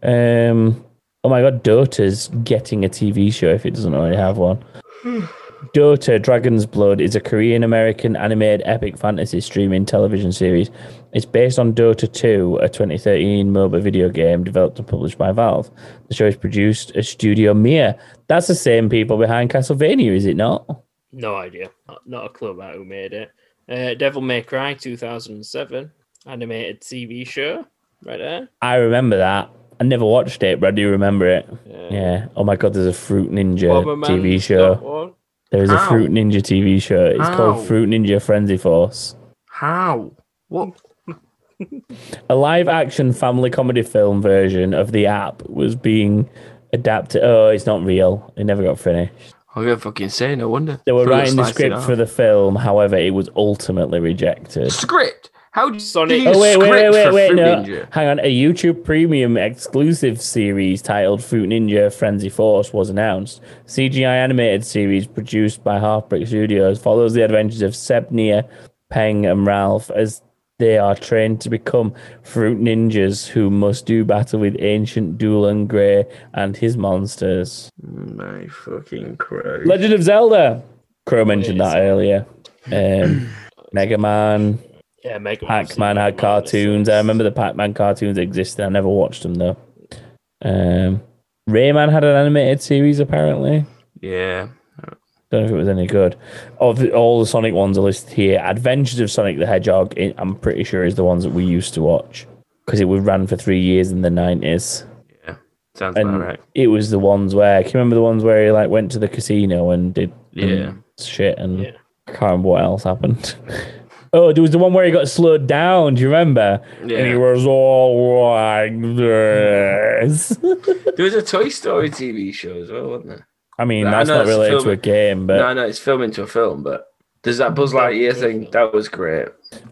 Um, oh my god, Dota's getting a TV show if it doesn't already have one. [sighs] Dota Dragon's Blood is a Korean American animated epic fantasy streaming television series. It's based on Dota 2, a 2013 mobile video game developed and published by Valve. The show is produced at Studio Mir. That's the same people behind Castlevania, is it not? No idea. Not, not a clue about who made it. Uh, Devil May Cry 2007 animated TV show. Right there. I remember that. I never watched it, but I do remember it. Yeah. Yeah. Oh my god, there's a Fruit Ninja Bomberman's TV show. one. There is a Fruit Ninja TV show. It's How? called Fruit Ninja Frenzy Force. How? What? A live action family comedy film version of the app was being adapted. Oh, it's not real. It never got finished. I'm gonna fucking say no wonder. They were Throw writing the script for the film, however, it was ultimately rejected. script. How Sonic- you Oh wait, wait, wait, wait, wait! Fruit No, Ninja? hang on. A YouTube Premium exclusive series titled Fruit Ninja Frenzy Force was announced. CGI animated series produced by Halfbrick Studios follows the adventures of Seb, Nia, Peng, and Ralph as they are trained to become fruit ninjas who must do battle with ancient Dulan Grey and his monsters. My fucking Christ. Legend of Zelda. Crow mentioned that earlier. Um, [clears throat] Mega Man. Yeah, Mega Pac Man had cartoons. I remember the Pac Man cartoons existed. I never watched them though. Um, Rayman had an animated series apparently. yeah. Don't know if it was any good. Of the, all the Sonic ones are listed here. Adventures of Sonic the Hedgehog, i- I'm pretty sure is the ones that we used to watch because it was ran for three years in the nineties. Yeah, Sounds And about right. it was the ones where. Can you remember the ones where he like went to the casino and did Yeah. shit and Yeah. I can't remember what else happened. [laughs] oh, there was the one where he got slowed down. Do you remember? Yeah. And he was all like this. [laughs] There was a Toy Story TV show as well, wasn't there? I mean, I that's know not it's a related film. to a game, but no, no, it's filmed into a film, but there's that Buzz Lightyear thing. That was great.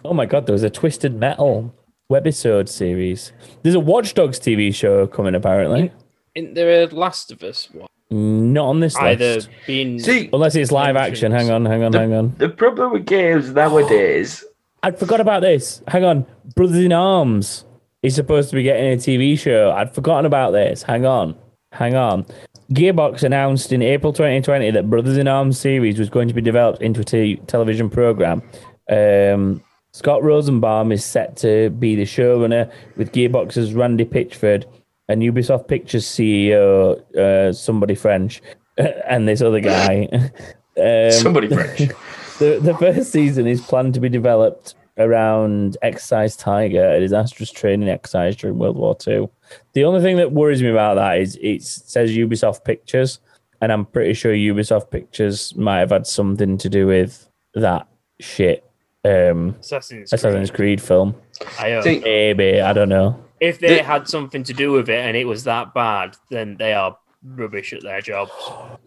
oh my god, there was a Twisted Metal webisode series. There's a Watch Dogs TV show coming apparently. In there a Last of Us one? Not on this Either list. being See, Unless it's live action. Hang on, hang on, hang on. the problem with games nowadays. I forgot about this. Hang on. Brothers in Arms is supposed to be getting a TV show. I'd forgotten about this. Hang on. Hang on. Gearbox announced in April 2020 that Brothers in Arms series was going to be developed into a t- television program. Um, Scott Rosenbaum is set to be the showrunner with Gearbox's Randy Pitchford and Ubisoft Pictures CEO, uh, somebody French, [laughs] and this other guy. [laughs] um, Somebody French. [laughs] the, the first season is planned to be developed around Exercise Tiger, a disastrous training exercise during World War II. The only thing that worries me about that is it says Ubisoft Pictures. and I'm pretty sure Ubisoft Pictures might have had something to do with that shit. Um, Assassin's, Assassin's Creed film. I hope. Think- Maybe I don't know. If they The- had something to do with it and it was that bad, then they are rubbish at their jobs.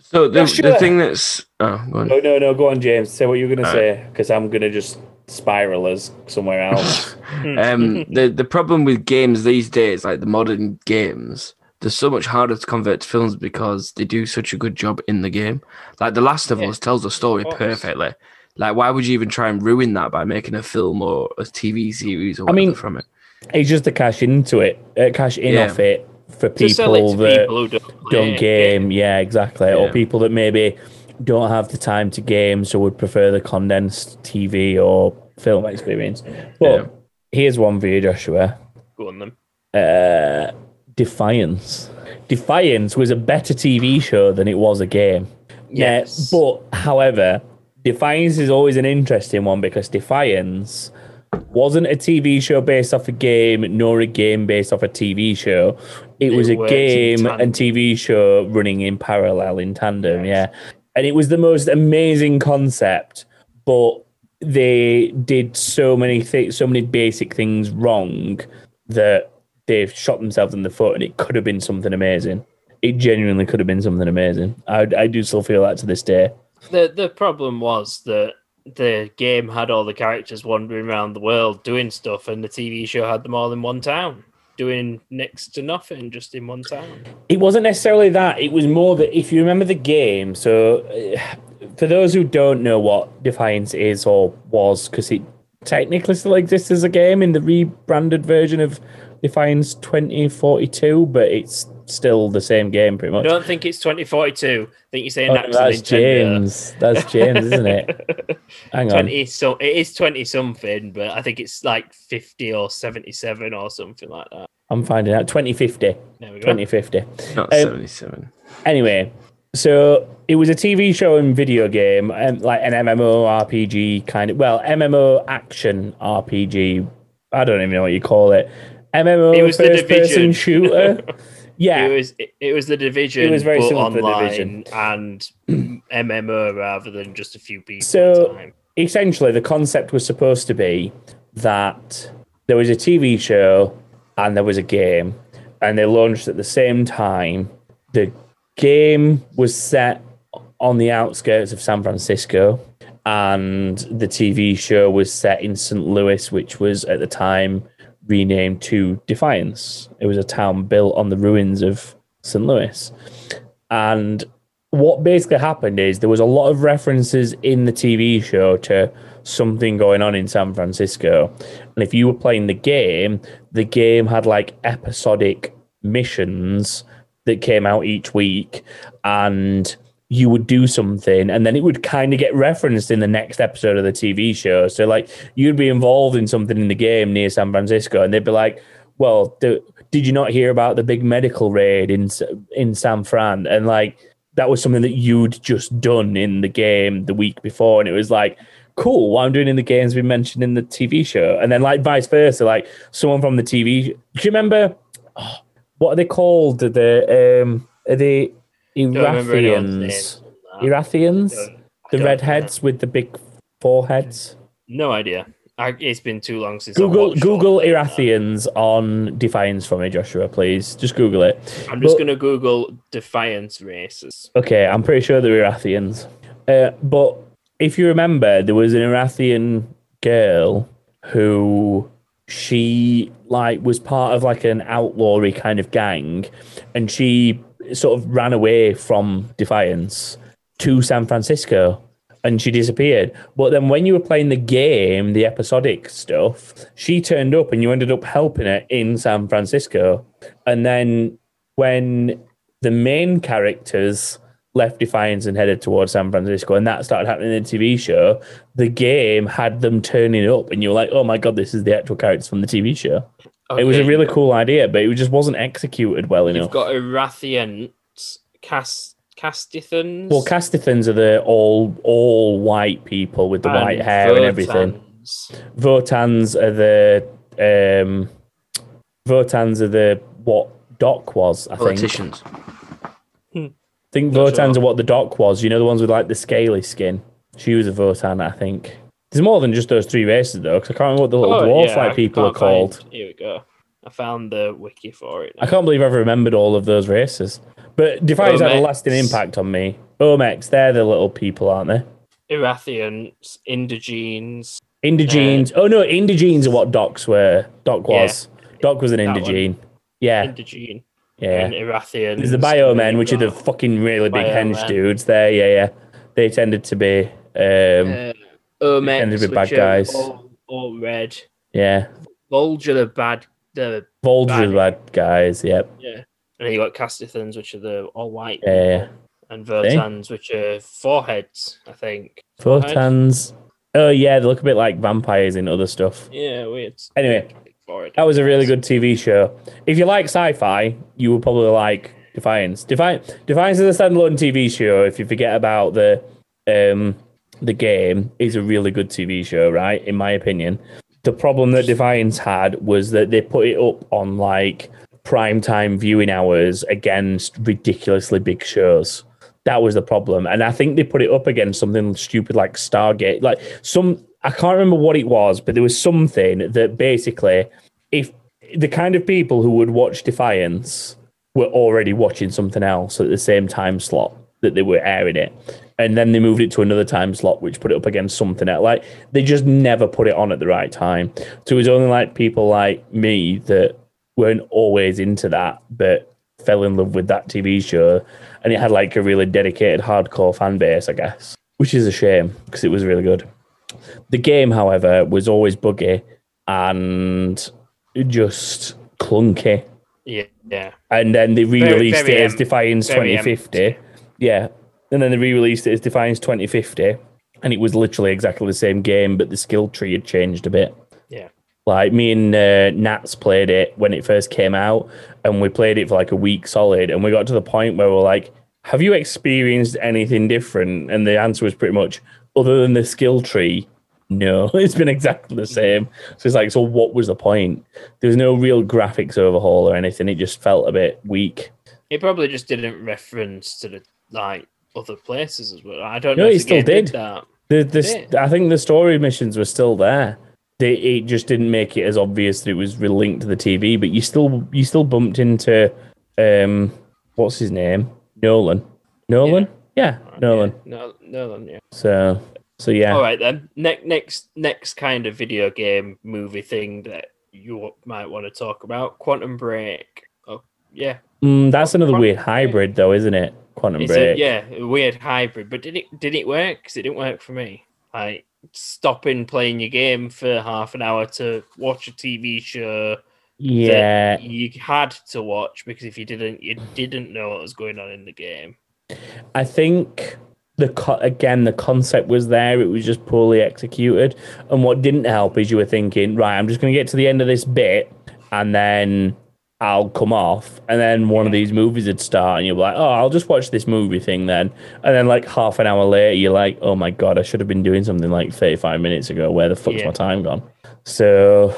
So the, Yeah, sure. the thing that's oh, go on. No, no, no. Go on, James. Say what you're gonna All say, because I'm gonna just spiral us somewhere [laughs] else. um, [laughs] the the problem with games these days, like the modern games, they're so much harder to convert to films because they do such a good job in the game. Like The Last of Yeah, Us tells the story perfectly. Like, why would you even try and ruin that by making a film or a TV series or I mean, from it? It's just the cash into it, uh, cash in Yeah. off it for to it people to that people who don't, play don't it. game. Yeah, exactly. Or people that maybe don't have the time to game, so would prefer the condensed TV or film experience. But Yeah. here's one for you, Joshua. Go on then. Uh, Defiance. Defiance was a better TV show than it was a game. Yes. Yeah, but however, Defiance is always an interesting one because Defiance wasn't a TV show based off a game, nor a game based off a TV show. It, It was a game and TV show running in parallel in tandem. Yeah, and it was the most amazing concept, but they did so many things, so many basic things wrong that they've shot themselves in the foot, and it could have been something amazing. It genuinely could have been something amazing. I, I do still feel that to this day. The the problem was that the game had all the characters wandering around the world doing stuff, and the TV show had them all in one town, doing next to nothing, just in one town. It wasn't necessarily that. It was more that if you remember the game. So, uh, for those who don't know what Defiance is or was, because it technically still exists as a game in the rebranded version of Defiance 2042, but it's still the same game pretty much. I don't think it's 2042. I think you're saying Oh, that's, that's James. That's James, isn't it? [laughs] Hang on. 20 so it is 20 something, but I think it's like 50 or 77 or something like that. I'm finding out. 2050. There we go. 2050. Not Um, 77. Anyway, so it was a TV show and video game, and like an MMO RPG kind of well, MMO action RPG. I don't even know what you call it. MMO It was the first person shooter. [laughs] yeah, It was it, it was the division, It was very similar to The Division. and [clears throat] MMO rather than just a few people. So- essentially the concept was supposed to be that there was a TV show and there was a game, and they launched at the same time. The game was set on the outskirts of San Francisco, and the TV show was set in St. Louis, which was at the time renamed to Defiance. It was a town built on the ruins of St. Louis. And what basically happened is there was a lot of references in the TV show to something going on in San Francisco. And if you were playing the game, the game had like episodic missions that came out each week and you would do something and then it would kind of get referenced in the next episode of the TV show. So like you'd be involved in something in the game near San Francisco and they'd be like, well, did you not hear about the big medical raid in in San Fran? And like that was something that you'd just done in the game the week before, and it was like, cool. What I'm doing in the game has been mentioned in the TV show, and then like vice versa, like someone from the TV. Do you remember oh, what are they called? The um, are they Don't remember anyone's names Irathians? Irathians, the redheads with the big foreheads. No idea. I, it's been too long since Google Google of that. Irathians on Defiance for me, Joshua. Please just Google it. I'm just But- gonna Google Defiance races. Okay, I'm pretty sure they're Irathians. Uh, but if you remember, there was an Irathian girl who she like was part of like an outlawry kind of gang, and she sort of ran away from Defiance to San Francisco. And she disappeared. But then when you were playing the game, the episodic stuff, she turned up and you ended up helping her in San Francisco. And then when the main characters left Defiance and headed towards San Francisco, and that started happening in the TV show. The game had them turning up, and you were like, "Oh my god, this is the actual characters from the TV show." It was a really cool idea, but it just wasn't executed well enough. You've enough. got Irathians, Cast Castithans. well, Castithans are the all all white people with the and white hair and everything. Votans. Votans are the um, Votans are the what Doc was, I think. Politicians. think Not Votans sure. are what the doc was. You know, the ones with like the scaly skin. She was a Votan, I think. There's more than just those three races though, because I can't remember what the little Oh, dwarf yeah, like I people are can't find- called. Here we go. I found the wiki for it. I can't believe I've remembered all of those races. But Defiance had a lasting impact on me. Omex, they're the little people, aren't they? Irathians, Indogenes. Indogenes. oh no, Indogenes are what Docs were. Doc was. Doc was an That one. Indogene. Yeah, Indogene yeah. and Irathians. There's the Biomen, which are the fucking really big henge Biomen. dudes there. Yeah, yeah. They tended to be, um, uh, Tended to be bad guys. All, all red. yeah. Vulture, the bad. The Vulture are the Bad. bad guys. Yep. yeah. And then you got Castithans, which are the all white. Yeah. And Vertans, which are foreheads, I think. Forehead? Photons. Oh yeah, they look a bit like vampires in other stuff. Yeah, weird. Anyway. That was a really good TV show. If you like sci-fi, you will probably like Defiance. Defiance, Defiance is a standalone TV show. If you forget about the um the game, is a really good TV show, right? In my opinion. The problem that Defiance had was that they put it up on like prime time viewing hours against ridiculously big shows. That was the problem. And I think they put it up against something stupid like Stargate. Like some I can't remember what it was, but there was something that basically if the kind of people who would watch Defiance were already watching something else at the same time slot that they were airing it. And then they moved it to another time slot, which put it up against something else. Like they just never put it on at the right time. So it was only like people like me that weren't always into that, but fell in love with that TV show. And it had like a really dedicated hardcore fan base, I guess, which is a shame because it was really good. The game, however, was always buggy and just clunky. Yeah, yeah. And then they re-released very it as Defiance very 2050. Yeah. And then they re-released it as Defiance 2050. And it was literally exactly the same game, but the skill tree had changed a bit. Yeah. Like me and uh, Nats played it when it first came out, and we played it for like a week solid. And we got to the point where we're like, "Have you experienced anything different?" And the answer was pretty much, other than the skill tree, no. [laughs] It's been exactly the same. So it's like, so what was the point? There was no real graphics overhaul or anything. It just felt a bit weak. It probably just didn't reference to the like other places as well. I don't No, know. if still game did. that. The, this, Yeah. I think the story missions were still there. They, it just didn't make it as obvious that it was linked to the TV. But you still you still bumped into um what's his name Nolan Nolan yeah, Nolan. Yeah, no, Nolan. Yeah. So so yeah. All right then. Next, next, next kind of video game movie thing that you might want to talk about: Quantum Break. Oh, yeah. Mm, that's another Quantum weird Break. hybrid though, isn't it? Quantum It's Break. a, yeah, a weird hybrid. But did it did it work? Because it didn't work for me. Like stopping playing your game for half an hour to watch a TV show yeah. that you had to watch because if you didn't, you didn't know what was going on in the game. I think the co- again the concept was there. It was just poorly executed. And what didn't help is you were thinking, right, I'm just going to get to the end of this bit, and then I'll come off, and then one of these movies would start, and you're like, oh, I'll just watch this movie thing then. And then like half an hour later, you're like, oh my god, I should have been doing something like 35 minutes ago. Where the fuck's Yeah. my time gone? So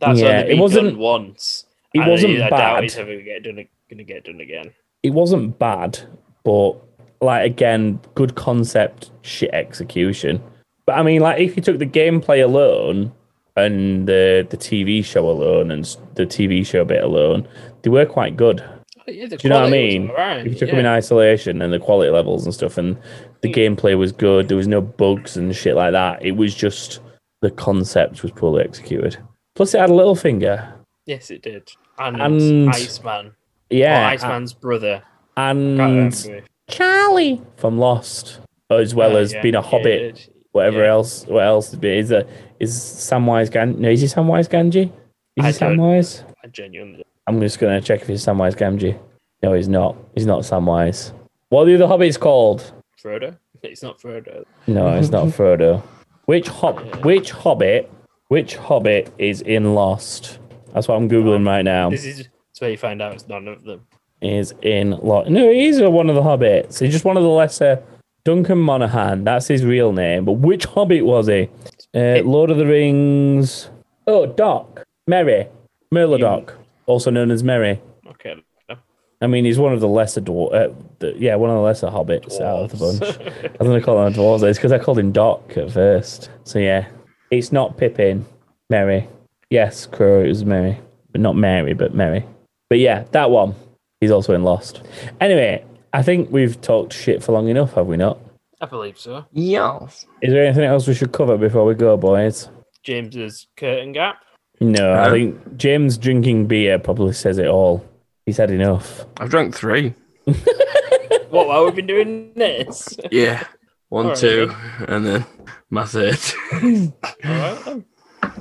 That's Yeah, it wasn't- done once. it wasn't I doubt bad. it's ever get done, to get done again. it wasn't bad, but like again, good concept, shit execution. But I mean, like if you took the gameplay alone and the the TV show alone and the TV show bit alone, they were quite good. Oh, yeah, Do you know what I mean? alright, If you took yeah. them in isolation and the quality levels and stuff, and the hmm. gameplay was good, there was no bugs and shit like that. It was just the concept was poorly executed. Plus, it had a Littlefinger. Yes, it did. And, And- Iceman. Yeah, or Iceman's brother. and Charlie from Lost, as well Oh, as yeah, being a yeah, hobbit. Whatever Yeah. else. What else is a is Samwise Gan? No, is he Samwise Ganji? Is I he Samwise? I genuinely. I'm just gonna check if he's Samwise Gamgee. No, he's not. He's not Samwise. What are the other hobbits called? Frodo? [laughs] It's not Frodo. No, it's not [laughs] Frodo. Which hob? Which hobbit? Which hobbit is in Lost? That's what I'm googling um, right now. This is where you find out it's none of them. Is in Lost? No, he's one of the hobbits. He's just one of the lesser. Duncan Monaghan. That's his real name. But which hobbit was he? Uh, Lord of the Rings. Oh, Doc. Merry. Merlodoc, also known as Merry. Okay. no. I mean, he's one of the lesser dwar- uh, the, yeah, one of the lesser hobbits out of the bunch. I was going to call him dwarves. It's because I called him Doc at first. So yeah, it's not Pippin, Merry. Yes, Crow It was Merry, but not Mary, but Merry. But yeah, that one. He's also in Lost. Anyway, I think we've talked shit for long enough, have we not? I believe so. Yes. Is there anything else we should cover before we go, boys? James's curtain gap. No, I think James drinking beer probably says it all. He's had enough. I've drank three. [laughs] What? While we've been doing this? Yeah. One, Alright, two, and then my third. All right. then.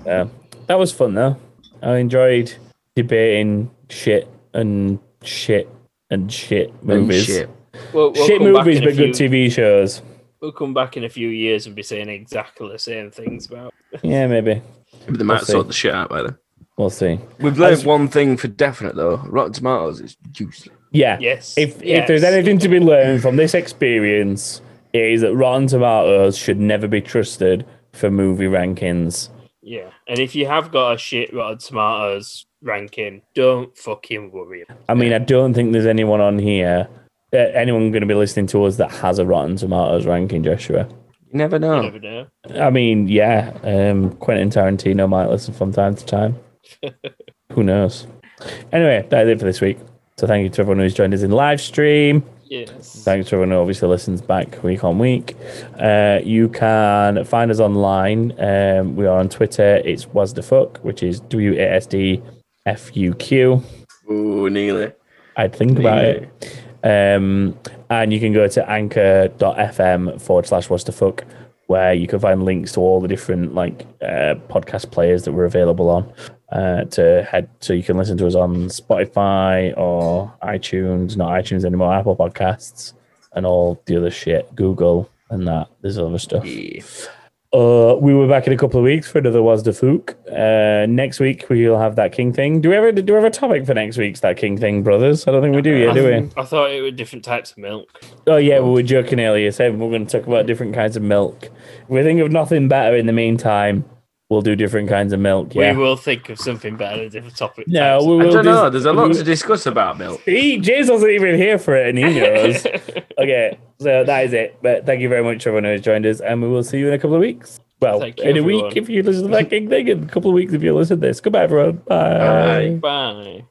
Yeah, that was fun though. I enjoyed debating shit and shit and shit and movies. shit. We'll, we'll shit movies, in a but good TV shows. We'll come back in a few years and be saying exactly the same things about. Yeah, maybe. Maybe they might see. sort the shit out by then. We'll see. We've learned As- one thing for definite though. Rotten Tomatoes is juicy. Yeah. Yes. If if there's anything to be learned from this experience, it is that Rotten Tomatoes should never be trusted for movie rankings. Yeah, and if you have got a shit Rotten Tomatoes ranking, don't fucking worry. I mean, I don't think there's anyone on here, uh, anyone going to be listening to us that has a Rotten Tomatoes ranking, Joshua. You never You know. never know. I mean, yeah, um, Quentin Tarantino might listen from time to time. [laughs] Who knows? Anyway, that is it for this week. So thank you to everyone who's joined us in live stream. Yes. Thanks to everyone who obviously listens back week on week. Uh, you can find us online. Um, we are on Twitter. It's was the fuck, which is W A S D F U Q. Ooh, nearly. I'd think about it. Um, and you can go to anchor.fm forward slash what's the fuck, where you can find links to all the different like uh, podcast players that we're available on. Uh, to head so you can listen to us on Spotify or iTunes, not iTunes anymore, Apple Podcasts, and all the other shit, Google and that. There's other stuff. Yeah. Uh, we were back in a couple of weeks for another Was the Fook. Uh, next week we'll have that King thing. Do we ever do we have a topic for next week's that King thing, brothers? I don't think we do yet, do we? I thought it were different types of milk. Oh yeah, we were joking earlier, saying we're going to talk about different kinds of milk. We think of nothing better in the meantime, we'll do different kinds of milk. Yeah. We will think of something better, a different topic. No, types we of- I don't dis- know. There's a lot to discuss about milk. He, James wasn't even here for it, and he knows. [laughs] okay, so that is it. But thank you very much, everyone who's joined us, and we will see you in a couple of weeks. Well, you, in a everyone. week if you listen to that [laughs] King thing, in a couple of weeks if you listen to this. Goodbye, everyone. Bye. Bye. Bye.